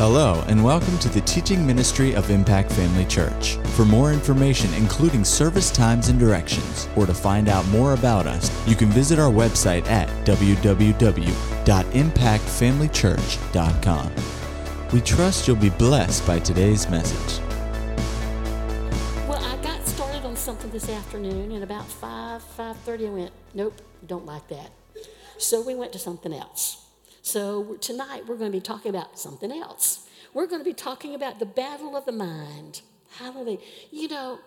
Hello, and welcome to the teaching ministry of Impact Family Church. For more information, including service times and directions, or to find out more about us, you can visit our website at www.impactfamilychurch.com. We trust you'll be blessed by today's message. Well, I got started on something this afternoon, and about 5, 5.30 I went, nope, don't like that. So we went to something else. So tonight we're going to be talking about something else. We're going to be talking about the battle of the mind. Hallelujah. You know,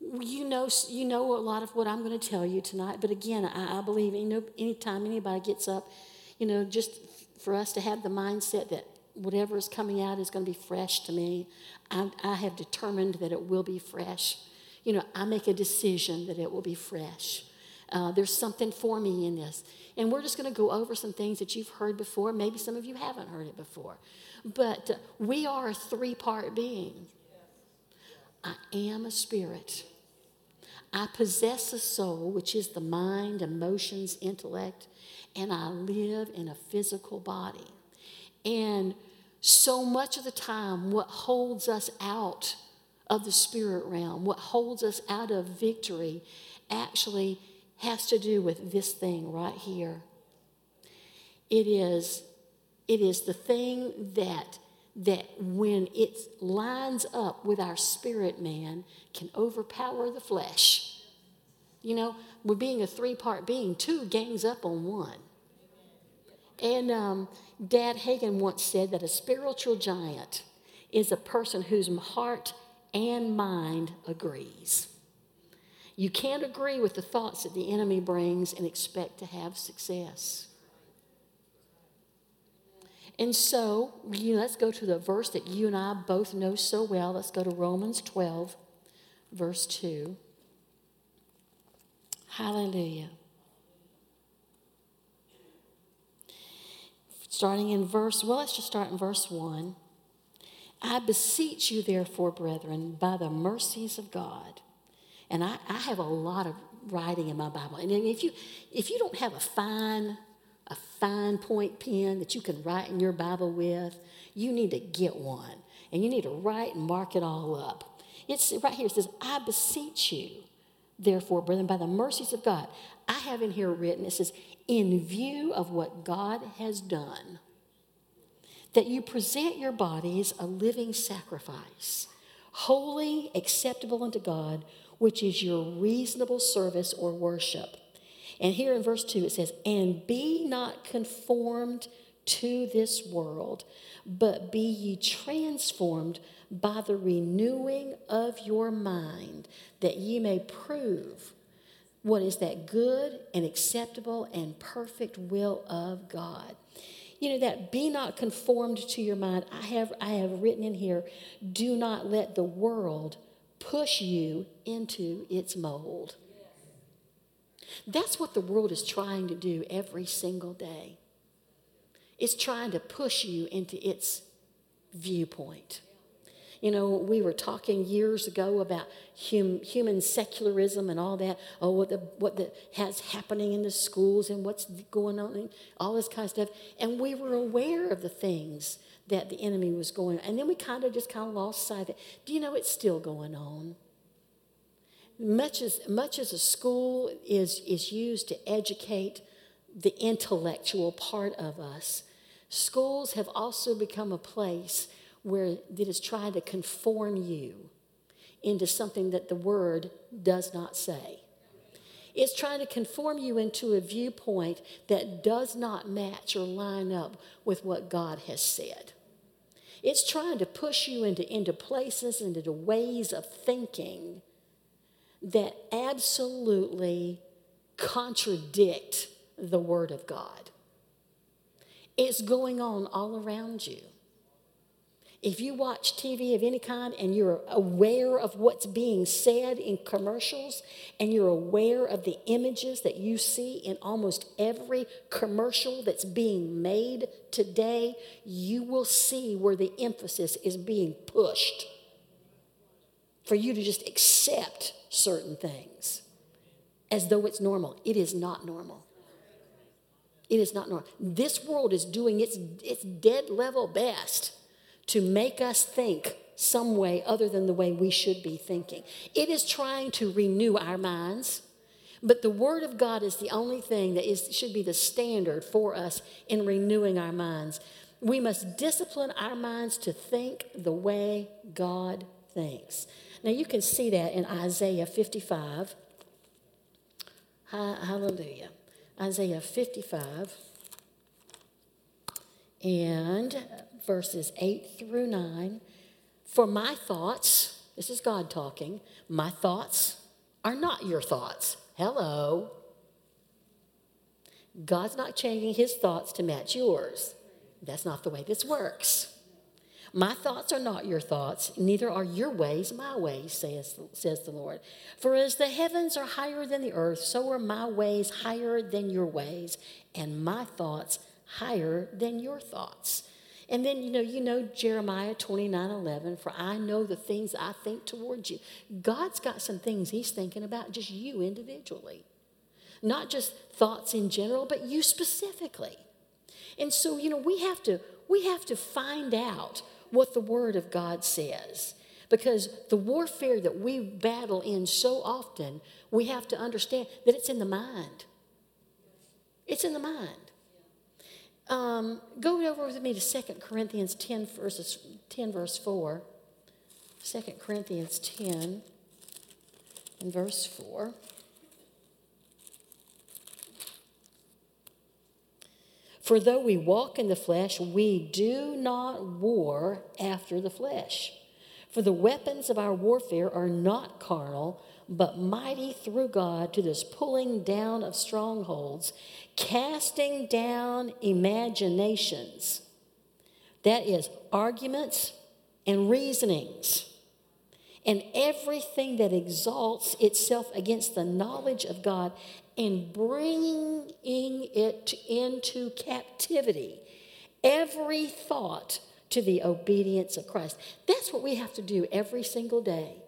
you know, you know a lot of what I'm going to tell you tonight. But again, I, I believe you know, anytime anybody gets up, you know, just for us to have the mindset that whatever is coming out is going to be fresh to me. I, I have determined that it will be fresh. You know, I make a decision that it will be fresh. Uh, there's something for me in this. And we're just going to go over some things that you've heard before. Maybe some of you haven't heard it before. But uh, we are a three part being. I am a spirit. I possess a soul, which is the mind, emotions, intellect, and I live in a physical body. And so much of the time, what holds us out of the spirit realm, what holds us out of victory, actually has to do with this thing right here. It is, it is the thing that, that when it lines up with our spirit man can overpower the flesh. You know, we're being a three part being, two gangs up on one. And um, Dad Hagin once said that a spiritual giant is a person whose heart and mind agrees. You can't agree with the thoughts that the enemy brings and expect to have success. And so, you know, let's go to the verse that you and I both know so well. Let's go to Romans 12, verse 2. Hallelujah. Starting in verse, well, let's just start in verse 1. I beseech you, therefore, brethren, by the mercies of God and I, I have a lot of writing in my Bible. And if you if you don't have a fine a fine point pen that you can write in your Bible with, you need to get one. And you need to write and mark it all up. It's right here, it says, I beseech you, therefore, brethren, by the mercies of God. I have in here written, it says, in view of what God has done, that you present your bodies a living sacrifice, holy, acceptable unto God, which is your reasonable service or worship. And here in verse 2 it says, And be not conformed to this world, but be ye transformed by the renewing of your mind, that ye may prove what is that good and acceptable and perfect will of God. You know that be not conformed to your mind. I have I have written in here, do not let the world push you into its mold. That's what the world is trying to do every single day. It's trying to push you into its viewpoint. You know, we were talking years ago about hum, human secularism and all that. Oh, what the what the has happening in the schools and what's going on, and all this kind of stuff. And we were aware of the things that the enemy was going. And then we kind of just kind of lost sight of it. Do you know it's still going on? Much as, much as a school is, is used to educate the intellectual part of us, schools have also become a place where it is trying to conform you into something that the word does not say. It's trying to conform you into a viewpoint that does not match or line up with what God has said. It's trying to push you into, into places, into ways of thinking that absolutely contradict the Word of God. It's going on all around you. If you watch TV of any kind and you're aware of what's being said in commercials and you're aware of the images that you see in almost every commercial that's being made today, you will see where the emphasis is being pushed for you to just accept certain things as though it's normal. It is not normal. It is not normal. This world is doing its, its dead level best to make us think some way other than the way we should be thinking. It is trying to renew our minds. But the Word of God is the only thing that is, should be the standard for us in renewing our minds. We must discipline our minds to think the way God thinks. Now, you can see that in Isaiah 55. Hallelujah. Isaiah 55 and verses 8 through 9. For my thoughts, this is God talking, my thoughts are not your thoughts. Hello. God's not changing his thoughts to match yours. That's not the way this works. My thoughts are not your thoughts, neither are your ways my ways, says, says the Lord. For as the heavens are higher than the earth, so are my ways higher than your ways, and my thoughts higher than your thoughts. And then, you know, you know Jeremiah 29 11, for I know the things I think towards you. God's got some things He's thinking about just you individually, not just thoughts in general, but you specifically. And so, you know, we have to we have to find out what the Word of God says. Because the warfare that we battle in so often, we have to understand that it's in the mind. It's in the mind. Um, go over with me to 2 Corinthians 10, verses, 10, verse 4. 2 Corinthians 10 and verse 4. For though we walk in the flesh, we do not war after the flesh. For the weapons of our warfare are not carnal, but mighty through God to this pulling down of strongholds, casting down imaginations. That is, arguments and reasonings and everything that exalts itself against the knowledge of God and bringing it into captivity every thought to the obedience of Christ. That's what we have to do every single day.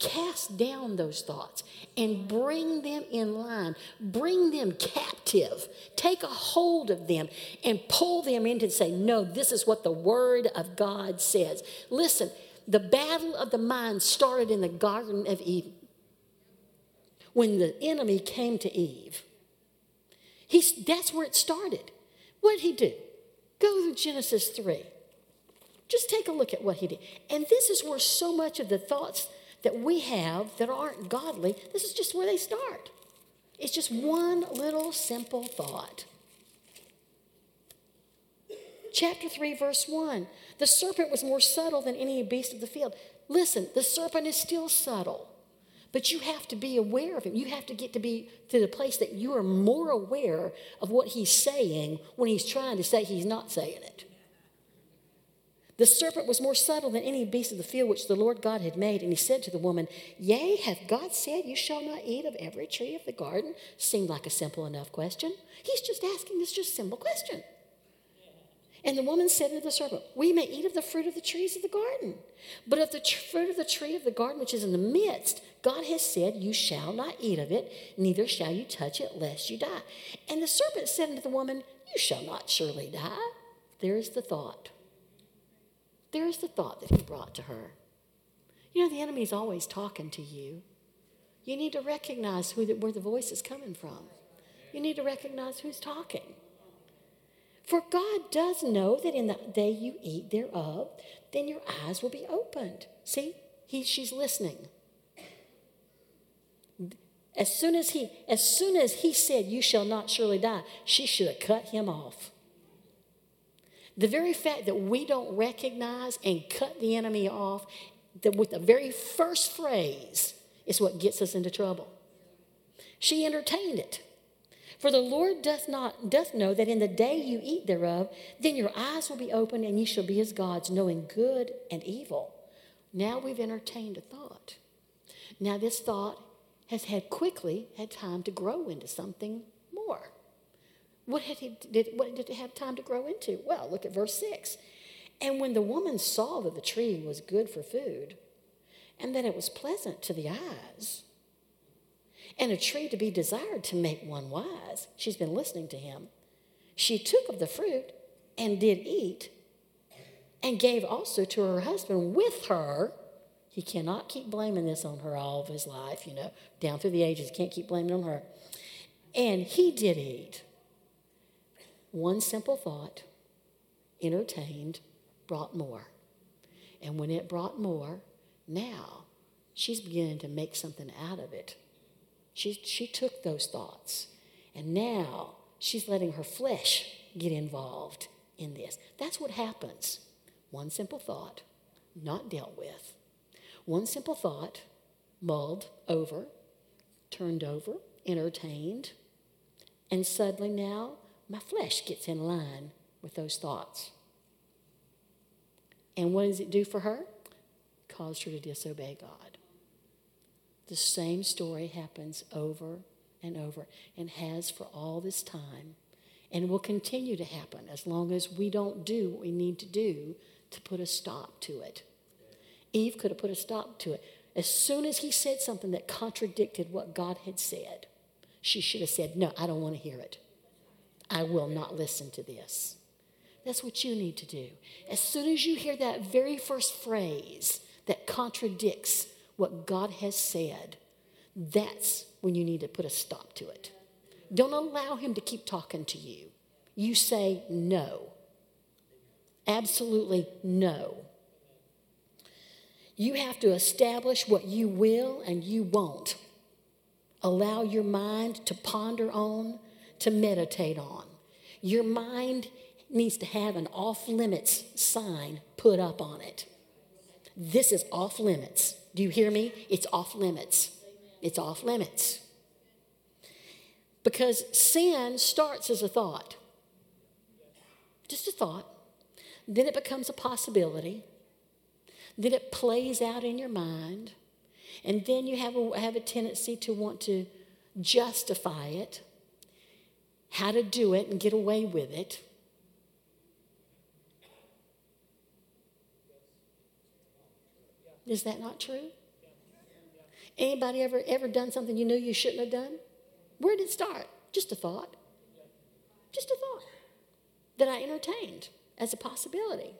Cast down those thoughts and bring them in line, bring them captive, take a hold of them and pull them into and say, No, this is what the Word of God says. Listen, the battle of the mind started in the Garden of Eden when the enemy came to Eve. He's, that's where it started. What did he do? Go to Genesis 3. Just take a look at what he did. And this is where so much of the thoughts that we have that aren't godly, this is just where they start. It's just one little simple thought. Chapter 3, verse 1 The serpent was more subtle than any beast of the field. Listen, the serpent is still subtle, but you have to be aware of him. You have to get to be to the place that you are more aware of what he's saying when he's trying to say he's not saying it. The serpent was more subtle than any beast of the field which the Lord God had made. And he said to the woman, Yea, hath God said, You shall not eat of every tree of the garden? Seemed like a simple enough question. He's just asking this just simple question. And the woman said to the serpent, We may eat of the fruit of the trees of the garden. But of the tr- fruit of the tree of the garden which is in the midst, God has said, You shall not eat of it, neither shall you touch it, lest you die. And the serpent said unto the woman, You shall not surely die. There is the thought. There is the thought that he brought to her. You know, the enemy's always talking to you. You need to recognize who the, where the voice is coming from. You need to recognize who's talking. For God does know that in the day you eat thereof, then your eyes will be opened. See, he, she's listening. As soon as he, as soon as he said, "You shall not surely die," she should have cut him off. The very fact that we don't recognize and cut the enemy off that with the very first phrase is what gets us into trouble. She entertained it. For the Lord doth not doth know that in the day you eat thereof, then your eyes will be opened and ye shall be as gods, knowing good and evil. Now we've entertained a thought. Now this thought has had quickly had time to grow into something. What, had he, did, what did it have time to grow into? Well, look at verse 6. And when the woman saw that the tree was good for food, and that it was pleasant to the eyes, and a tree to be desired to make one wise. She's been listening to him. She took of the fruit and did eat, and gave also to her husband with her. He cannot keep blaming this on her all of his life, you know, down through the ages. Can't keep blaming on her. And he did eat. One simple thought, entertained, brought more. And when it brought more, now she's beginning to make something out of it. She, she took those thoughts, and now she's letting her flesh get involved in this. That's what happens. One simple thought, not dealt with. One simple thought, mulled over, turned over, entertained, and suddenly now my flesh gets in line with those thoughts. And what does it do for her? Caused her to disobey God. The same story happens over and over and has for all this time and will continue to happen as long as we don't do what we need to do to put a stop to it. Eve could have put a stop to it. As soon as he said something that contradicted what God had said, she should have said, No, I don't want to hear it. I will not listen to this. That's what you need to do. As soon as you hear that very first phrase that contradicts what God has said, that's when you need to put a stop to it. Don't allow him to keep talking to you. You say no. Absolutely no. You have to establish what you will and you won't. Allow your mind to ponder on, to meditate on. Your mind needs to have an off limits sign put up on it. This is off limits. Do you hear me? It's off limits. It's off limits. Because sin starts as a thought, just a thought. Then it becomes a possibility. Then it plays out in your mind. And then you have a, have a tendency to want to justify it, how to do it and get away with it. Is that not true? Anybody ever ever done something you knew you shouldn't have done? Where did it start? Just a thought. Just a thought that I entertained as a possibility.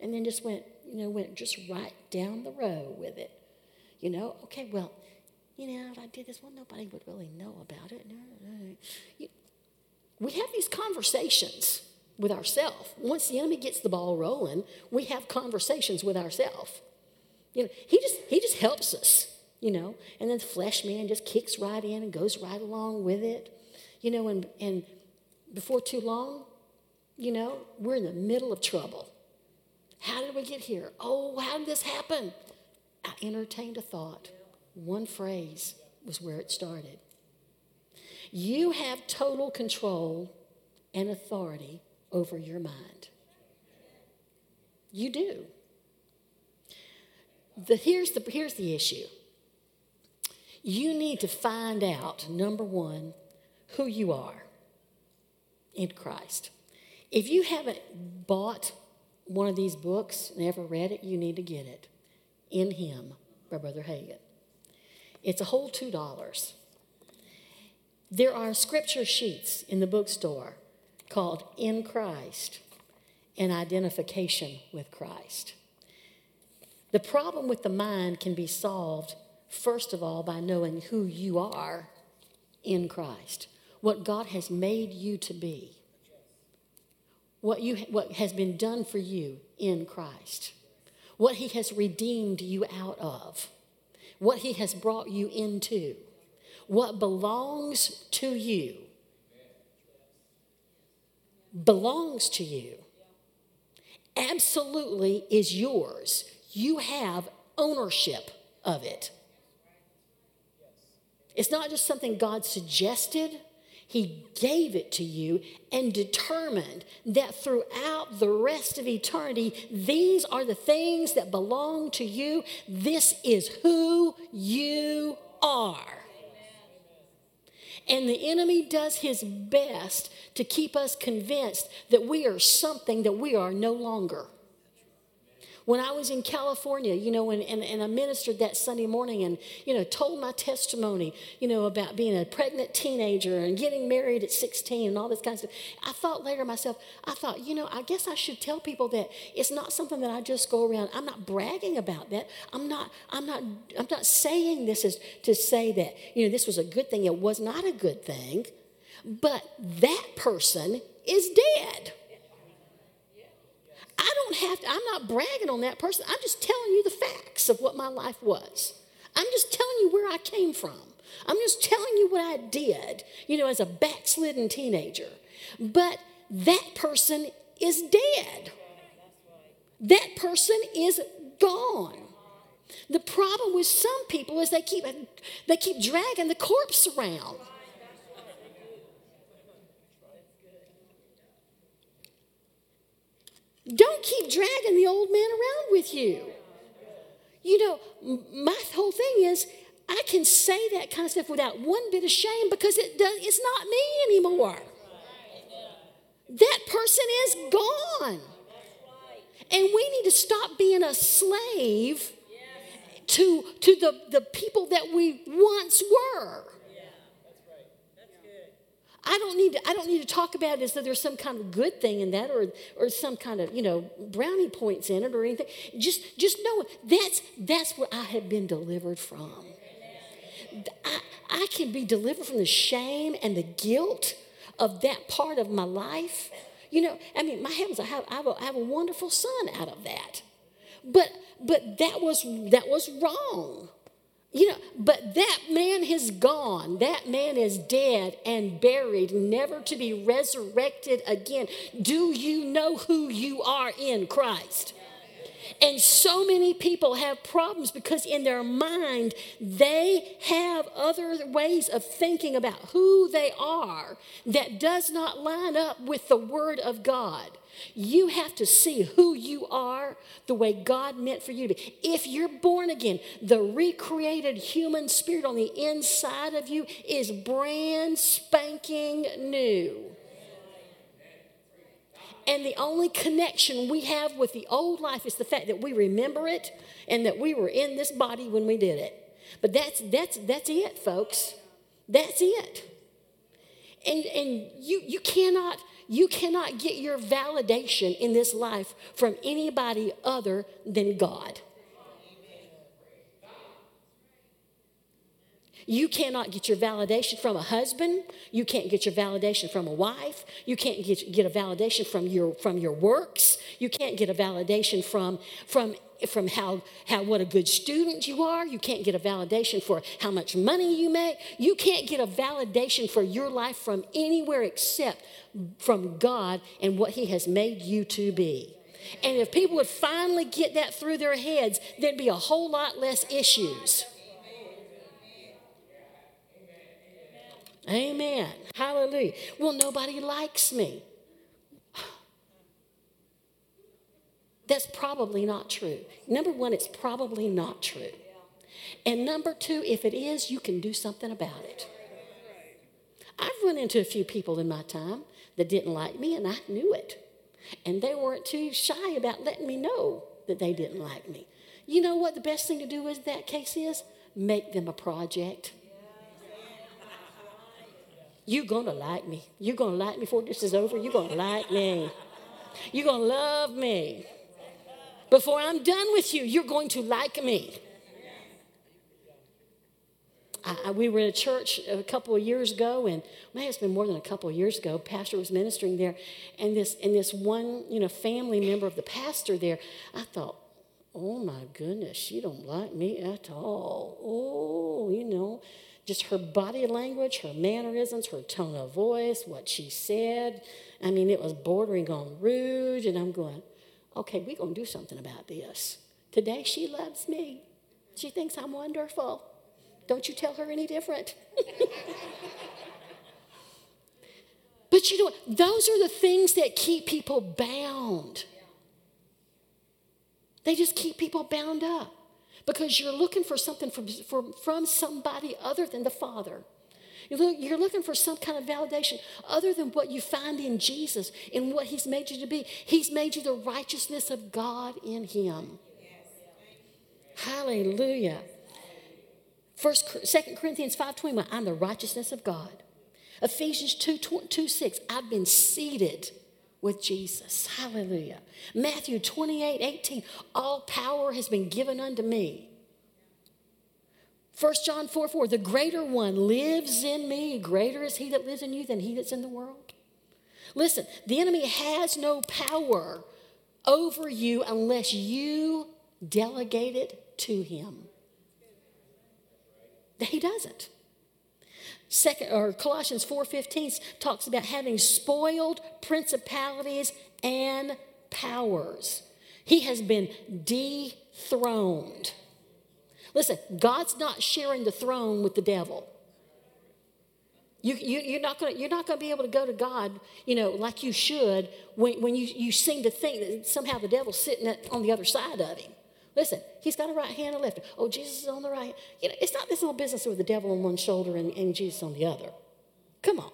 And then just went, you know, went just right down the road with it. You know, okay, well, you know, if I did this, well, nobody would really know about it. We have these conversations with ourselves. Once the enemy gets the ball rolling, we have conversations with ourselves. You know, he just he just helps us, you know, and then the flesh man just kicks right in and goes right along with it. You know, and and before too long, you know, we're in the middle of trouble. How did we get here? Oh, how did this happen? I entertained a thought. One phrase was where it started. You have total control and authority over your mind. You do. The, here's, the, here's the issue you need to find out, number one, who you are in Christ. If you haven't bought one of these books, and never read it, you need to get it. In Him by Brother Hagin. It's a whole $2. There are scripture sheets in the bookstore called In Christ and Identification with Christ. The problem with the mind can be solved, first of all, by knowing who you are in Christ, what God has made you to be, what, you, what has been done for you in Christ, what He has redeemed you out of, what He has brought you into, what belongs to you. Belongs to you absolutely is yours you have ownership of it. It's not just something God suggested, He gave it to you and determined that throughout the rest of eternity, these are the things that belong to you. This is who you are. And the enemy does his best to keep us convinced that we are something that we are no longer. When I was in California, you know, and, and, and I ministered that Sunday morning and, you know, told my testimony, you know, about being a pregnant teenager and getting married at 16 and all this kind of stuff. I thought later myself, I thought, you know, I guess I should tell people that it's not something that I just go around. I'm not bragging about that. I'm not, I'm not, I'm not saying this is to say that, you know, this was a good thing. It was not a good thing. But that person is dead. I don't have to, I'm not bragging on that person. I'm just telling you the facts of what my life was. I'm just telling you where I came from. I'm just telling you what I did, you know, as a backslidden teenager. But that person is dead. That person is gone. The problem with some people is they keep they keep dragging the corpse around. Don't keep dragging the old man around with you. You know, my whole thing is I can say that kind of stuff without one bit of shame because it does, it's not me anymore. That person is gone. And we need to stop being a slave to, to the, the people that we once were. I don't need to, I don't need to talk about it as though there's some kind of good thing in that or, or some kind of, you know, brownie points in it or anything. Just, just know that's, that's where I have been delivered from. I, I can be delivered from the shame and the guilt of that part of my life. You know, I mean, my heavens, I have, I have, a, I have a wonderful son out of that. But, but that was, that was wrong. You know, but that man has gone. That man is dead and buried, never to be resurrected again. Do you know who you are in Christ? And so many people have problems because in their mind, they have other ways of thinking about who they are that does not line up with the Word of God. You have to see who you are the way God meant for you to be. If you're born again, the recreated human spirit on the inside of you is brand spanking new. And the only connection we have with the old life is the fact that we remember it and that we were in this body when we did it. But that's that's that's it, folks. That's it. And and you you cannot you cannot get your validation in this life from anybody other than God. You cannot get your validation from a husband. You can't get your validation from a wife. You can't get, get a validation from your, from your works. You can't get a validation from, from from how, how what a good student you are. You can't get a validation for how much money you make. You can't get a validation for your life from anywhere except from God and what He has made you to be. And if people would finally get that through their heads, there'd be a whole lot less issues. Amen. Hallelujah. Well, nobody likes me. That's probably not true. Number one, it's probably not true. And number two, if it is, you can do something about it. I've run into a few people in my time that didn't like me, and I knew it. And they weren't too shy about letting me know that they didn't like me. You know what the best thing to do in that case is? Make them a project. You're gonna like me. You're gonna like me before this is over. You're gonna like me. You're gonna love me. Before I'm done with you, you're going to like me. I, we were in a church a couple of years ago, and may it's been more than a couple of years ago. Pastor was ministering there, and this and this one, you know, family member of the pastor there. I thought, oh my goodness, she don't like me at all. Oh, you know, just her body language, her mannerisms, her tone of voice, what she said. I mean, it was bordering on rude, and I'm going, okay, we're going to do something about this. Today, she loves me. She thinks I'm wonderful. Don't you tell her any different. but you know, those are the things that keep people bound. They just keep people bound up because you're looking for something from, from, from somebody other than the Father. You're looking for some kind of validation other than what you find in Jesus and what He's made you to be. He's made you the righteousness of God in Him. Hallelujah. First, Second Corinthians 5.21, I'm the righteousness of God. Ephesians 2, 2 6, I've been seated with Jesus. Hallelujah. Matthew 28, 18, all power has been given unto me. 1 John 4 4, the greater one lives in me. Greater is he that lives in you than he that's in the world. Listen, the enemy has no power over you unless you delegate it to him. He doesn't. Second or Colossians 4:15 talks about having spoiled principalities and powers. He has been dethroned. Listen, God's not sharing the throne with the devil. You, you, you're not going to be able to go to God, you know, like you should when, when you, you seem to think that somehow the devil's sitting at, on the other side of him. Listen, he's got a right hand and a left. Oh, Jesus is on the right. You know, it's not this little business with the devil on one shoulder and, and Jesus on the other. Come on.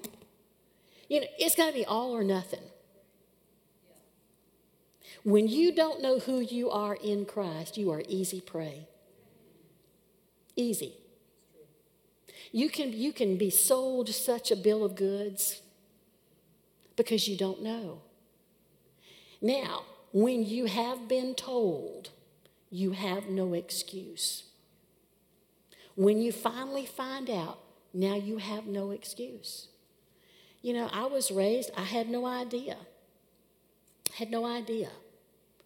You know, it's got to be all or nothing. When you don't know who you are in Christ, you are easy prey. Easy. You can, you can be sold such a bill of goods because you don't know. Now, when you have been told, you have no excuse. When you finally find out, now you have no excuse. You know, I was raised, I had no idea. Had no idea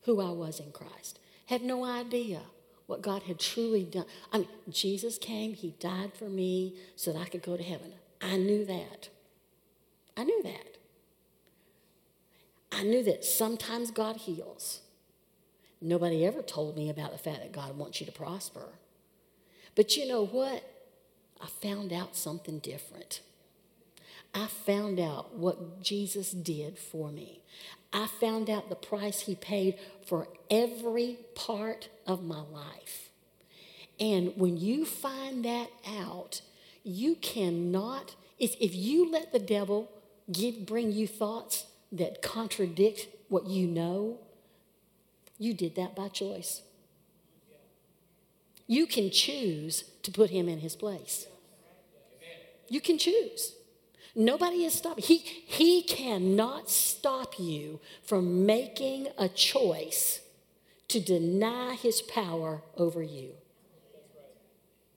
who I was in Christ. Had no idea what God had truly done. I mean, Jesus came, He died for me so that I could go to heaven. I knew that. I knew that. I knew that sometimes God heals. Nobody ever told me about the fact that God wants you to prosper. But you know what? I found out something different. I found out what Jesus did for me. I found out the price he paid for every part of my life. And when you find that out, you cannot, if, if you let the devil give, bring you thoughts that contradict what you know, you did that by choice. You can choose to put him in his place. You can choose. Nobody is stopping. He, he cannot stop you from making a choice to deny his power over you.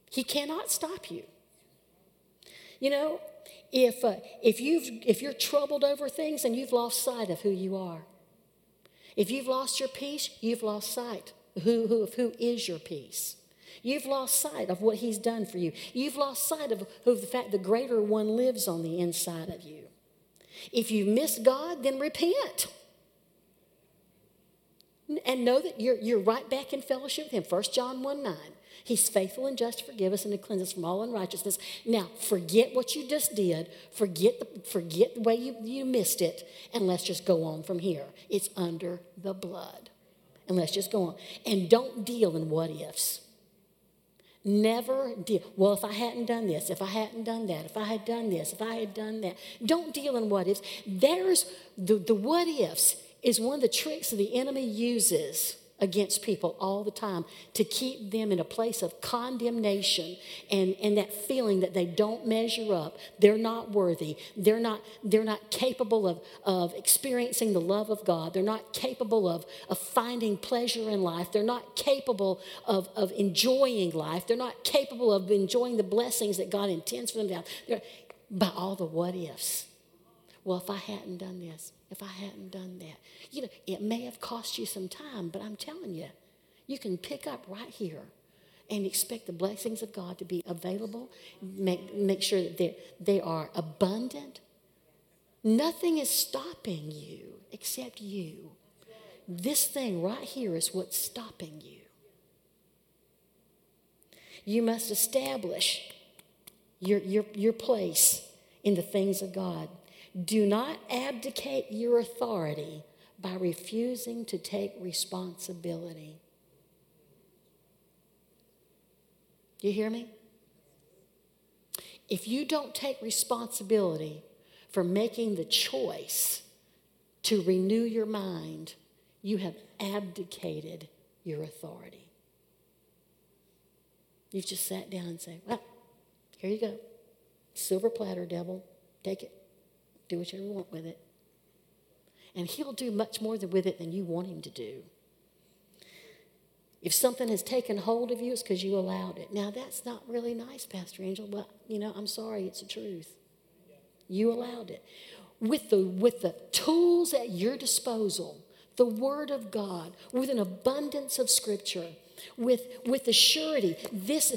He cannot stop you. You know, if, uh, if, you've, if you're troubled over things and you've lost sight of who you are, if you've lost your peace, you've lost sight who, who, of who is your peace. You've lost sight of what He's done for you. You've lost sight of, of the fact the greater one lives on the inside of you. If you miss God, then repent. And know that you're, you're right back in fellowship with Him. 1 John 1 9. He's faithful and just to forgive us and to cleanse us from all unrighteousness. Now, forget what you just did. Forget the, forget the way you, you missed it. And let's just go on from here. It's under the blood. And let's just go on. And don't deal in what ifs. Never deal. Well, if I hadn't done this, if I hadn't done that, if I had done this, if I had done that. Don't deal in what ifs. There's the, the what ifs is one of the tricks that the enemy uses against people all the time to keep them in a place of condemnation and, and that feeling that they don't measure up. They're not worthy. They're not they're not capable of, of experiencing the love of god. They're not capable of, of finding pleasure in life. They're not capable of, of enjoying life. They're not capable of enjoying the blessings that god intends for them to have. They're, by all the what ifs. Well if i hadn't done this if I hadn't done that. You know, it may have cost you some time, but I'm telling you, you can pick up right here and expect the blessings of God to be available. Make, make sure that they are abundant. Nothing is stopping you except you. This thing right here is what's stopping you. You must establish your, your, your place in the things of God. Do not abdicate your authority by refusing to take responsibility. You hear me? If you don't take responsibility for making the choice to renew your mind, you have abdicated your authority. You've just sat down and said, Well, here you go. Silver platter, devil. Take it. Do whatever you want with it. And he'll do much more with it than you want him to do. If something has taken hold of you, it's because you allowed it. Now, that's not really nice, Pastor Angel, but, you know, I'm sorry, it's the truth. You allowed it. With the, with the tools at your disposal, the Word of God, with an abundance of Scripture, with, with the surety, this,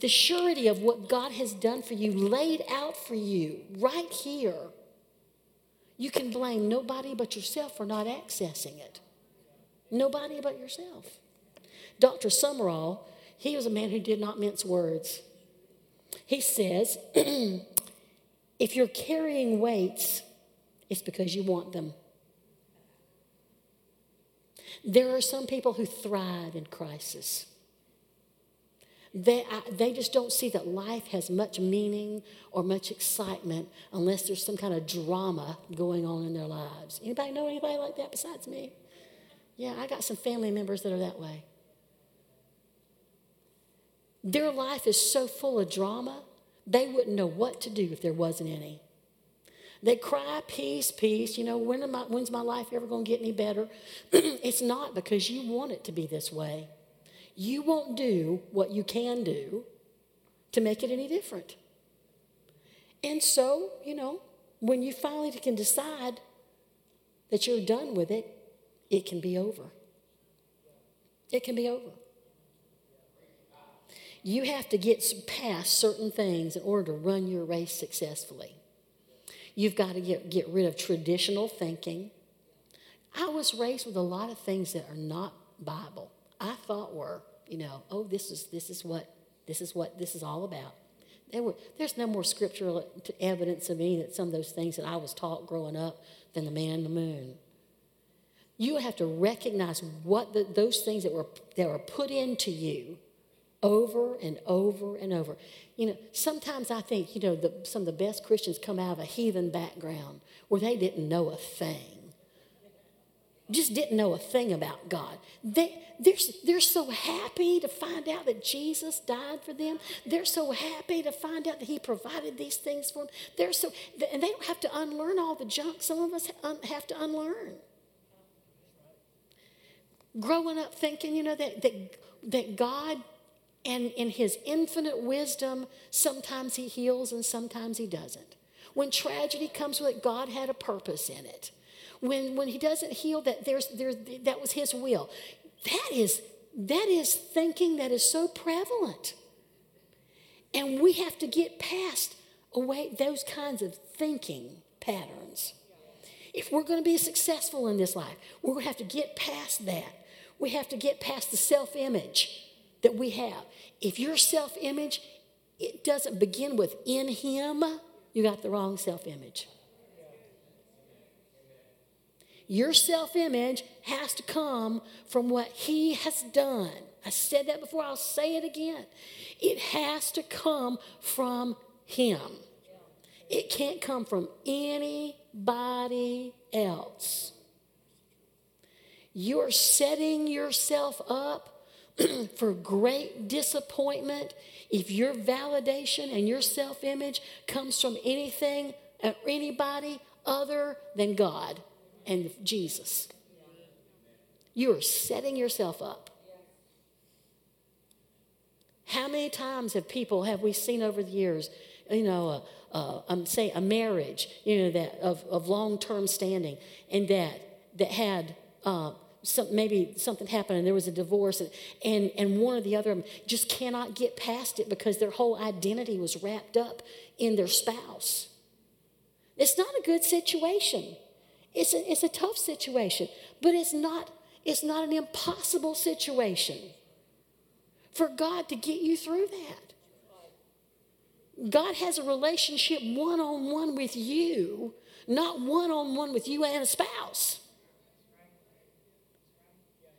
the surety of what God has done for you, laid out for you right here, you can blame nobody but yourself for not accessing it. Nobody but yourself. Dr. Sumrall, he was a man who did not mince words. He says, if you're carrying weights, it's because you want them. There are some people who thrive in crisis. They, they just don't see that life has much meaning or much excitement unless there's some kind of drama going on in their lives. Anybody know anybody like that besides me? Yeah, I got some family members that are that way. Their life is so full of drama, they wouldn't know what to do if there wasn't any. They cry, peace, peace. You know, when am I, when's my life ever going to get any better? it's not because you want it to be this way. You won't do what you can do to make it any different. And so, you know, when you finally can decide that you're done with it, it can be over. It can be over. You have to get past certain things in order to run your race successfully. You've got to get, get rid of traditional thinking. I was raised with a lot of things that are not Bible. I thought were, you know, oh, this is this is what this is what this is all about. There were, there's no more scriptural evidence of me that some of those things that I was taught growing up than the man in the moon. You have to recognize what the, those things that were that were put into you over and over and over. You know, sometimes I think, you know, the, some of the best Christians come out of a heathen background where they didn't know a thing. Just didn't know a thing about God. They, they're, they're so happy to find out that Jesus died for them. They're so happy to find out that He provided these things for them. They're so, and they don't have to unlearn all the junk some of us have to unlearn. Growing up thinking, you know, that, that, that God and in his infinite wisdom, sometimes he heals and sometimes he doesn't. When tragedy comes with it, God had a purpose in it. When, when he doesn't heal, that, there's, there's, that was his will. That is, that is thinking that is so prevalent. And we have to get past away those kinds of thinking patterns. If we're going to be successful in this life, we're going to have to get past that. We have to get past the self image that we have. If your self image it doesn't begin with in him, you got the wrong self image. Your self image has to come from what he has done. I said that before, I'll say it again. It has to come from him. It can't come from anybody else. You're setting yourself up for great disappointment if your validation and your self image comes from anything or anybody other than God and Jesus. You are setting yourself up. How many times have people have we seen over the years, you know, I'm saying a marriage, you know, that of, of long term standing, and that that had uh, some, maybe something happened and there was a divorce and, and, and one or the other just cannot get past it because their whole identity was wrapped up in their spouse. It's not a good situation. It's a, it's a tough situation, but it's not, it's not an impossible situation for God to get you through that. God has a relationship one on one with you, not one on one with you and a spouse.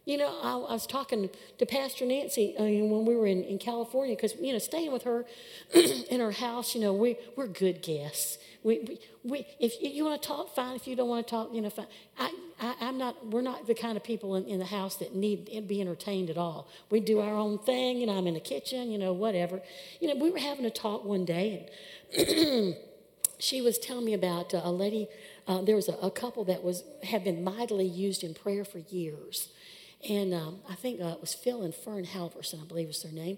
You know, I, I was talking to Pastor Nancy uh, when we were in, in California because, you know, staying with her in her house, you know, we, we're good guests. We, we, if you want to talk, fine. If you don't want to talk, you know, fine. I, I, am not, we're not the kind of people in, in the house that need to be entertained at all. We do our own thing, you know, I'm in the kitchen, you know, whatever. You know, we were having a talk one day and she was telling me about uh, a lady, uh, there was a, a couple that was, had been mightily used in prayer for years and um, I think uh, it was Phil and Fern Halverson, I believe was their name.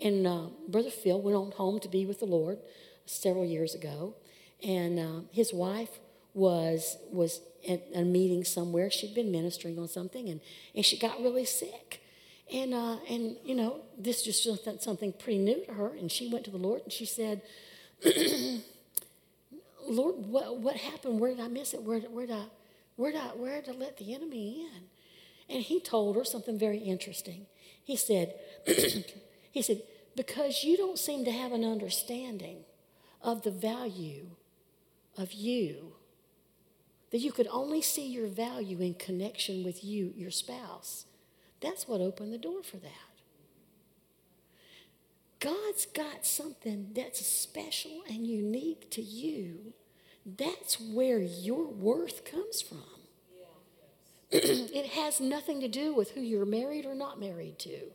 And uh, Brother Phil went on home to be with the Lord several years ago. And uh, his wife was, was at a meeting somewhere. She'd been ministering on something, and, and she got really sick. And, uh, and, you know, this just something pretty new to her. And she went to the Lord and she said, Lord, what, what happened? Where did I miss it? Where, where, did I, where, did I, where did I let the enemy in? And he told her something very interesting. He said, he said, because you don't seem to have an understanding of the value of you, that you could only see your value in connection with you, your spouse. That's what opened the door for that. God's got something that's special and unique to you. That's where your worth comes from. it has nothing to do with who you're married or not married to.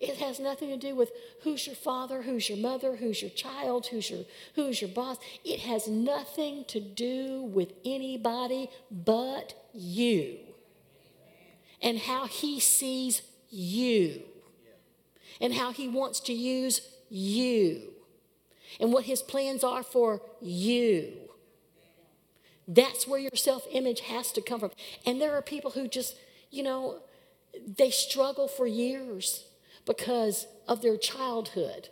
It has nothing to do with who's your father, who's your mother, who's your child, who's your, who's your boss. It has nothing to do with anybody but you and how he sees you and how he wants to use you and what his plans are for you. That's where your self image has to come from. And there are people who just, you know, they struggle for years because of their childhood,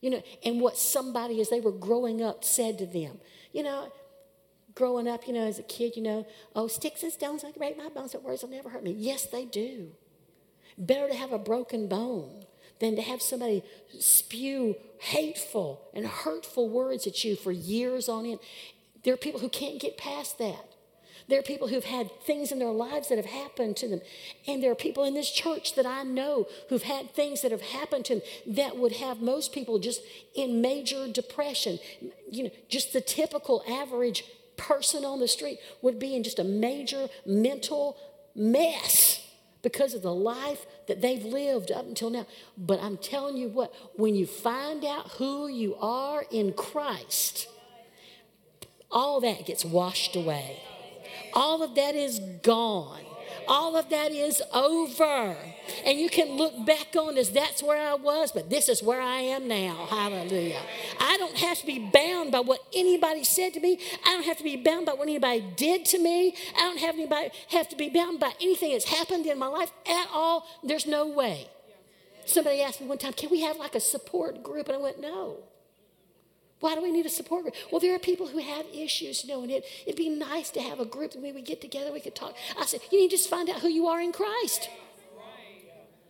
you know, and what somebody as they were growing up said to them. You know, growing up, you know, as a kid, you know, oh, sticks and stones can break my bones, but words will never hurt me. Yes, they do. Better to have a broken bone than to have somebody spew hateful and hurtful words at you for years on end. There are people who can't get past that. There are people who've had things in their lives that have happened to them. And there are people in this church that I know who've had things that have happened to them that would have most people just in major depression. You know, just the typical average person on the street would be in just a major mental mess because of the life that they've lived up until now. But I'm telling you what, when you find out who you are in Christ, all that gets washed away. All of that is gone. All of that is over. And you can look back on as that's where I was, but this is where I am now. Hallelujah. I don't have to be bound by what anybody said to me. I don't have to be bound by what anybody did to me. I don't have anybody have to be bound by anything that's happened in my life at all. There's no way. Somebody asked me one time, can we have like a support group? And I went, no. Why do we need a support group? Well, there are people who have issues, you know, and it, it'd be nice to have a group that we would get together, we could talk. I said, you need to just find out who you are in Christ.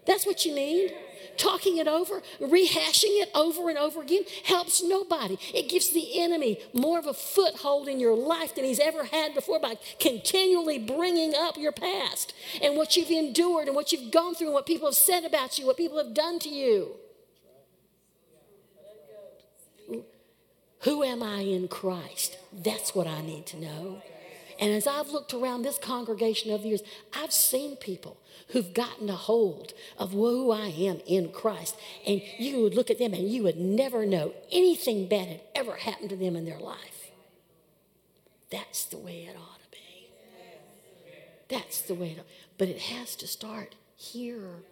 That's what you need. Talking it over, rehashing it over and over again helps nobody. It gives the enemy more of a foothold in your life than he's ever had before by continually bringing up your past and what you've endured and what you've gone through and what people have said about you, what people have done to you. Who am I in Christ? That's what I need to know. And as I've looked around this congregation over the years, I've seen people who've gotten a hold of who I am in Christ. And you would look at them and you would never know anything bad had ever happened to them in their life. That's the way it ought to be. That's the way it But it has to start here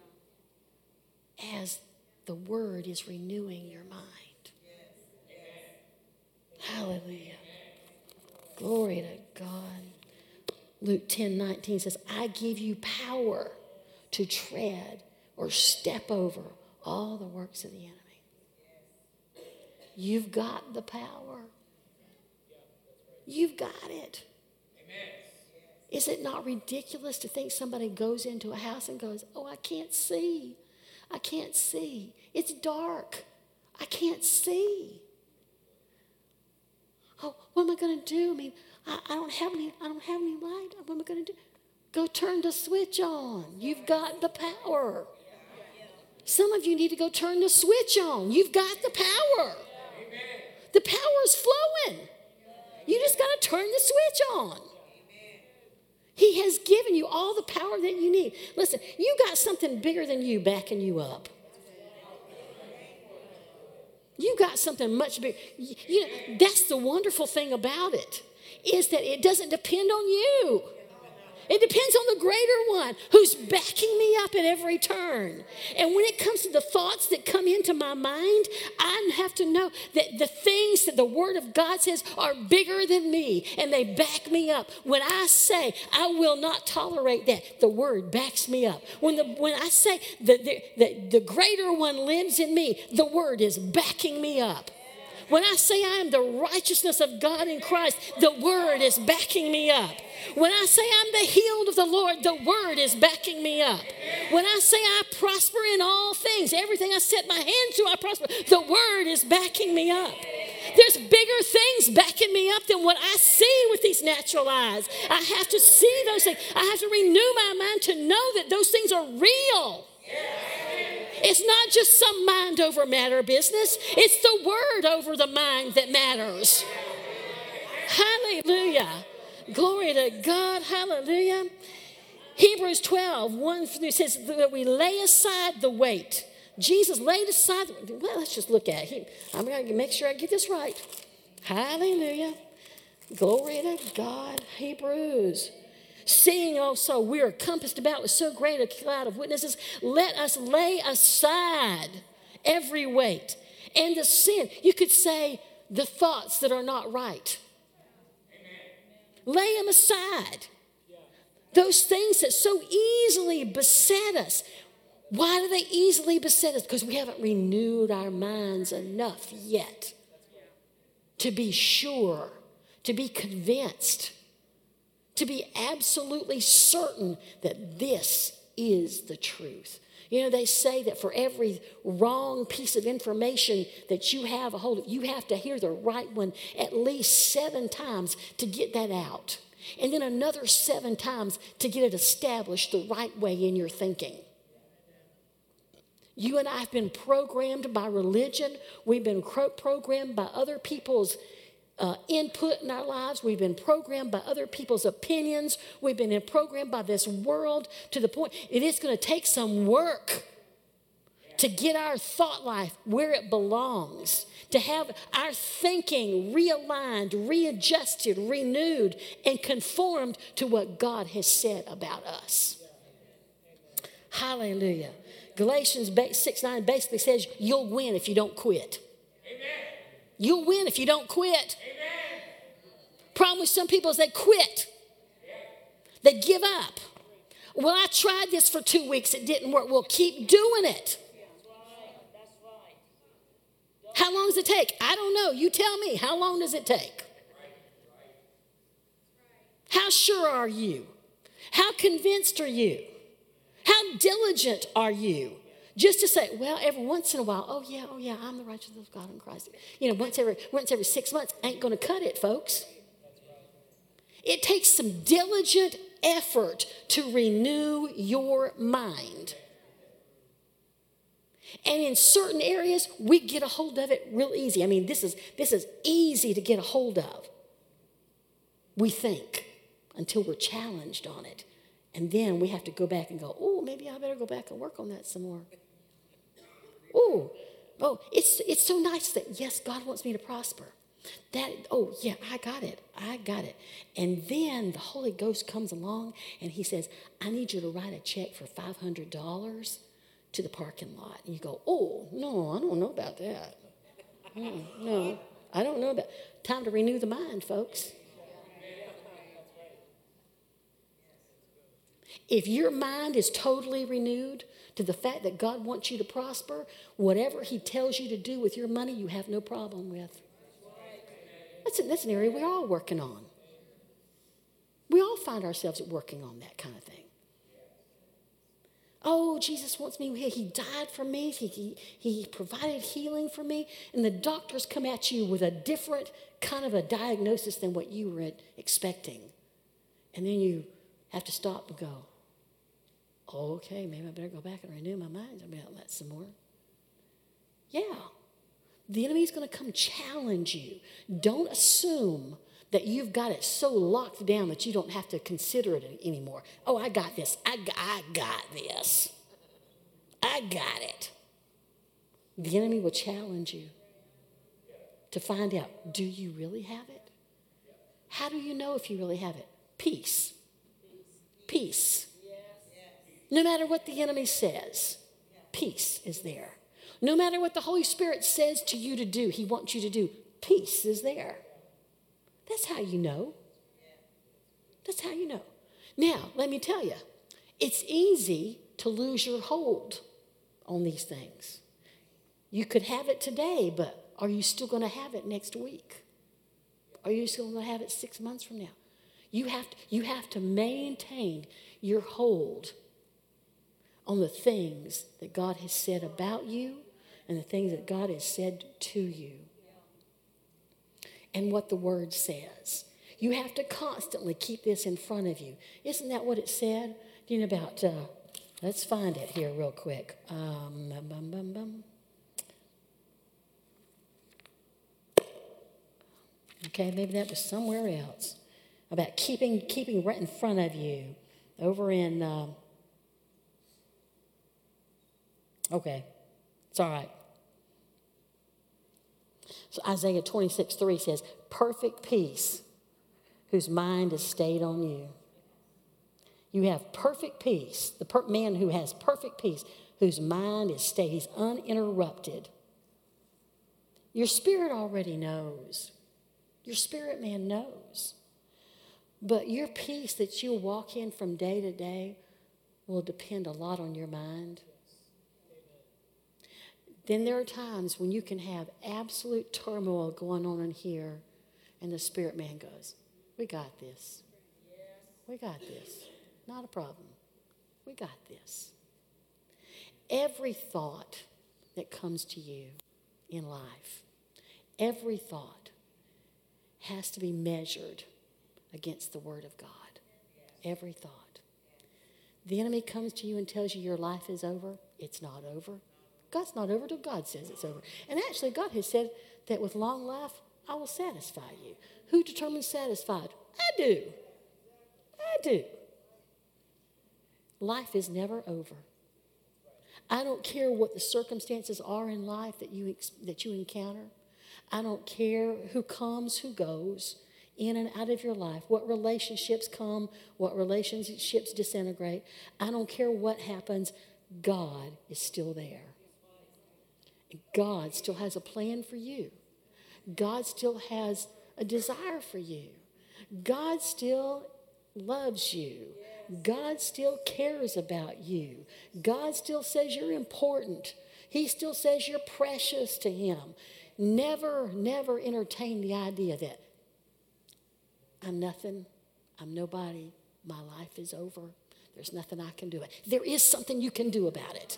as the word is renewing your mind. Hallelujah. Glory to God. Luke 10 19 says, I give you power to tread or step over all the works of the enemy. You've got the power. You've got it. Is it not ridiculous to think somebody goes into a house and goes, Oh, I can't see. I can't see. It's dark. I can't see oh, what am I going to do? I mean, I, I, don't have any, I don't have any light. What am I going to do? Go turn the switch on. You've got the power. Some of you need to go turn the switch on. You've got the power. The power is flowing. You just got to turn the switch on. He has given you all the power that you need. Listen, you got something bigger than you backing you up. You got something much bigger. You know, that's the wonderful thing about it is that it doesn't depend on you. It depends on the greater one who's backing me up at every turn. And when it comes to the thoughts that come into my mind, I have to know that the things that the Word of God says are bigger than me and they back me up. When I say, I will not tolerate that, the Word backs me up. When, the, when I say that the, the, the greater one lives in me, the Word is backing me up. When I say I am the righteousness of God in Christ, the Word is backing me up. When I say I'm the healed of the Lord, the word is backing me up. When I say I prosper in all things, everything I set my hand to, I prosper, the word is backing me up. There's bigger things backing me up than what I see with these natural eyes. I have to see those things. I have to renew my mind to know that those things are real. It's not just some mind over matter business, it's the word over the mind that matters. Hallelujah. Glory to God. Hallelujah. Hebrews 12, 1 through says that we lay aside the weight. Jesus laid aside, well, let's just look at him. I'm going to make sure I get this right. Hallelujah. Glory to God. Hebrews. Seeing also we are compassed about with so great a cloud of witnesses, let us lay aside every weight and the sin. You could say the thoughts that are not right. Lay them aside. Those things that so easily beset us. Why do they easily beset us? Because we haven't renewed our minds enough yet to be sure, to be convinced, to be absolutely certain that this is the truth. You know, they say that for every wrong piece of information that you have a hold of, you have to hear the right one at least seven times to get that out. And then another seven times to get it established the right way in your thinking. You and I have been programmed by religion. We've been programmed by other people's uh, input in our lives. We've been programmed by other people's opinions. We've been programmed by this world to the point it is going to take some work to get our thought life where it belongs, to have our thinking realigned, readjusted, renewed, and conformed to what God has said about us. Hallelujah. Galatians 6 9 basically says, You'll win if you don't quit. You'll win if you don't quit. Amen. Problem with some people is they quit. They give up. Well, I tried this for two weeks, it didn't work. Well, keep doing it. How long does it take? I don't know. You tell me. How long does it take? How sure are you? How convinced are you? How diligent are you? Just to say, well, every once in a while, oh yeah, oh yeah, I'm the righteousness of God in Christ. You know, once every once every six months ain't gonna cut it, folks. It takes some diligent effort to renew your mind. And in certain areas, we get a hold of it real easy. I mean, this is this is easy to get a hold of. We think until we're challenged on it. And then we have to go back and go, oh, maybe I better go back and work on that some more. Oh, oh, it's it's so nice that yes, God wants me to prosper. That oh yeah, I got it. I got it. And then the Holy Ghost comes along and he says, I need you to write a check for five hundred dollars to the parking lot. And you go, oh no, I don't know about that. Oh, no, I don't know about. Time to renew the mind, folks. If your mind is totally renewed, to the fact that God wants you to prosper, whatever He tells you to do with your money, you have no problem with. That's, a, that's an area we're all working on. We all find ourselves working on that kind of thing. Oh, Jesus wants me. here. He died for me. He, he, he provided healing for me. And the doctors come at you with a different kind of a diagnosis than what you were expecting. And then you have to stop and go, okay, maybe I better go back and renew my mind about that some more. Yeah. The enemy's going to come challenge you. Don't assume that you've got it so locked down that you don't have to consider it anymore. Oh, I got this. I got, I got this. I got it. The enemy will challenge you to find out do you really have it? How do you know if you really have it? Peace. Peace. No matter what the enemy says, peace is there. No matter what the Holy Spirit says to you to do, He wants you to do, peace is there. That's how you know. That's how you know. Now, let me tell you, it's easy to lose your hold on these things. You could have it today, but are you still going to have it next week? Are you still going to have it six months from now? You have to, you have to maintain your hold on the things that God has said about you and the things that God has said to you and what the Word says. You have to constantly keep this in front of you. Isn't that what it said? You know about, uh, let's find it here real quick. Um, bum, bum, bum. Okay, maybe that was somewhere else. About keeping, keeping right in front of you. Over in, um, okay, it's all right. So Isaiah 26, 3 says, Perfect peace, whose mind is stayed on you. You have perfect peace, the per- man who has perfect peace, whose mind is stayed, he's uninterrupted. Your spirit already knows. Your spirit man knows. But your peace that you'll walk in from day to day will depend a lot on your mind. Then there are times when you can have absolute turmoil going on in here, and the spirit man goes, We got this. We got this. Not a problem. We got this. Every thought that comes to you in life, every thought has to be measured against the Word of God. Every thought. The enemy comes to you and tells you your life is over. It's not over. God's not over till God says it's over. And actually, God has said that with long life, I will satisfy you. Who determines satisfied? I do. I do. Life is never over. I don't care what the circumstances are in life that you, that you encounter. I don't care who comes, who goes in and out of your life, what relationships come, what relationships disintegrate. I don't care what happens, God is still there. God still has a plan for you. God still has a desire for you. God still loves you. God still cares about you. God still says you're important. He still says you're precious to Him. Never, never entertain the idea that I'm nothing, I'm nobody, my life is over, there's nothing I can do. There is something you can do about it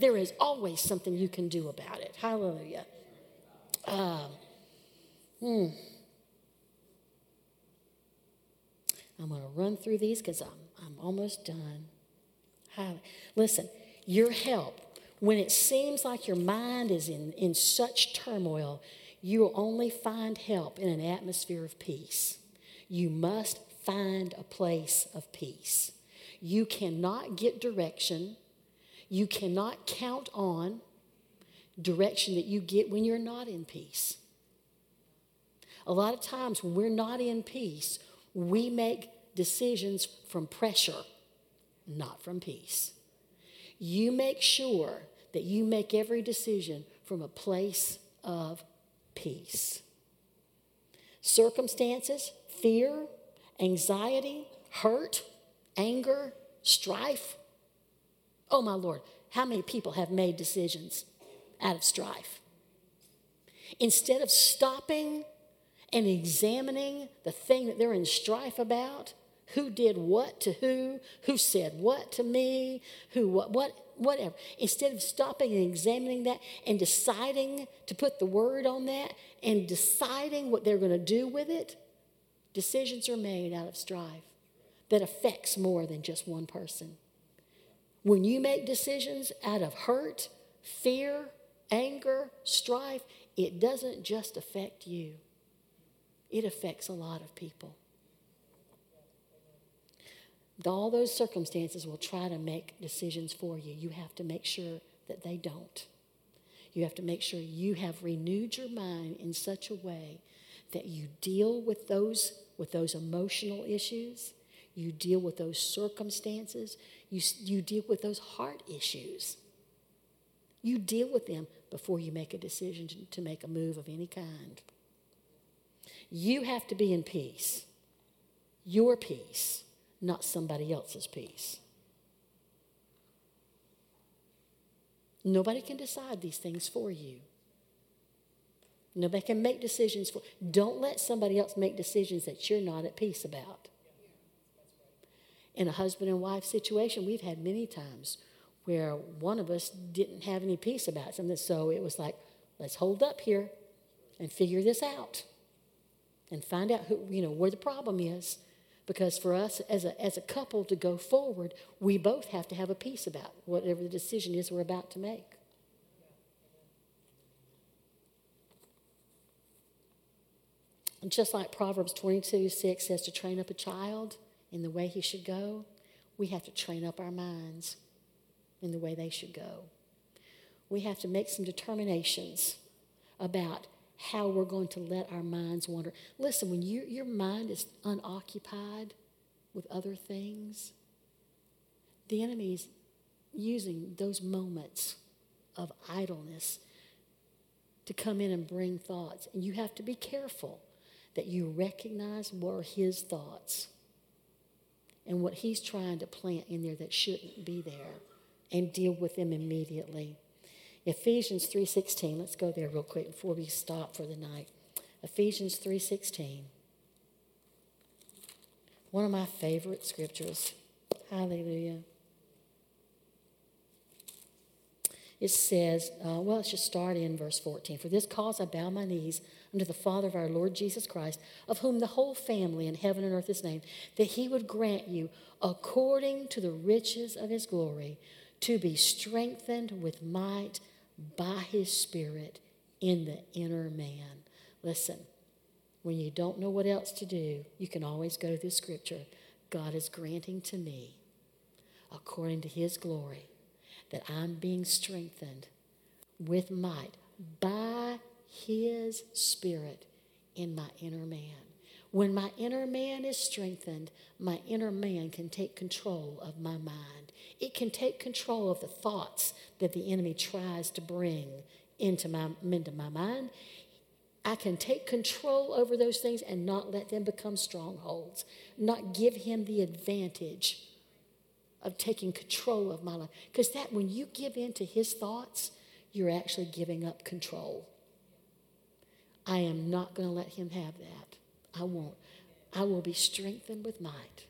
there is always something you can do about it. Hallelujah. Um, hmm. I'm going to run through these because I'm, I'm almost done. Listen, your help, when it seems like your mind is in, in such turmoil, you will only find help in an atmosphere of peace. You must find a place of peace. You cannot get direction you cannot count on direction that you get when you're not in peace. A lot of times when we're not in peace, we make decisions from pressure, not from peace. You make sure that you make every decision from a place of peace. Circumstances, fear, anxiety, hurt, anger, strife, Oh, my Lord, how many people have made decisions out of strife? Instead of stopping and examining the thing that they're in strife about, who did what to who, who said what to me, who what, what whatever. Instead of stopping and examining that and deciding to put the word on that and deciding what they're going to do with it, decisions are made out of strife that affects more than just one person. When you make decisions out of hurt, fear, anger, strife, it doesn't just affect you, it affects a lot of people. All those circumstances will try to make decisions for you. You have to make sure that they don't. You have to make sure you have renewed your mind in such a way that you deal with those with those emotional issues, you deal with those circumstances, you, you deal with those heart issues. You deal with them before you make a decision to, to make a move of any kind. You have to be in peace, your peace, not somebody else's peace. Nobody can decide these things for you. Nobody can make decisions for. Don't let somebody else make decisions that you're not at peace about. In a husband and wife situation, we've had many times where one of us didn't have any peace about something, so it was like, let's hold up here and figure this out and find out who, you know, where the problem is. Because for us as a, as a couple to go forward, we both have to have a peace about whatever the decision is we're about to make. And just like Proverbs 22 6 says to train up a child in the way he should go, we have to train up our minds in the way they should go. We have to make some determinations about how we're going to let our minds wander. Listen, when you, your mind is unoccupied with other things, the enemy is using those moments of idleness to come in and bring thoughts. And you have to be careful that you recognize what are his thoughts and what he's trying to plant in there that shouldn't be there and deal with them immediately. Ephesians 3:16. Let's go there real quick before we stop for the night. Ephesians 3:16. One of my favorite scriptures. Hallelujah. It says, uh, well, let's just start in verse 14. For this cause I bow my knees unto the Father of our Lord Jesus Christ, of whom the whole family in heaven and earth is named, that he would grant you, according to the riches of his glory, to be strengthened with might by his Spirit in the inner man. Listen, when you don't know what else to do, you can always go to this scripture. God is granting to me, according to his glory, that I'm being strengthened with might by his Spirit in my inner man. When my inner man is strengthened, my inner man can take control of my mind. It can take control of the thoughts that the enemy tries to bring into my, into my mind. I can take control over those things and not let them become strongholds, not give him the advantage of taking control of my life. Because that when you give in to his thoughts, you're actually giving up control. I am not going to let him have that. I won't. I will be strengthened with might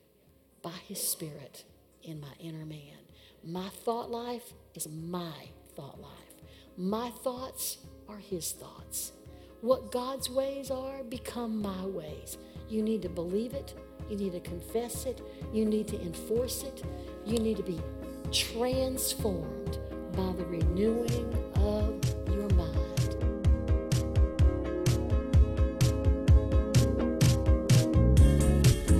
by his spirit in my inner man. My thought life is my thought life. My thoughts are his thoughts. What God's ways are become my ways. You need to believe it. You need to confess it. You need to enforce it. You need to be transformed by the renewing of your mind.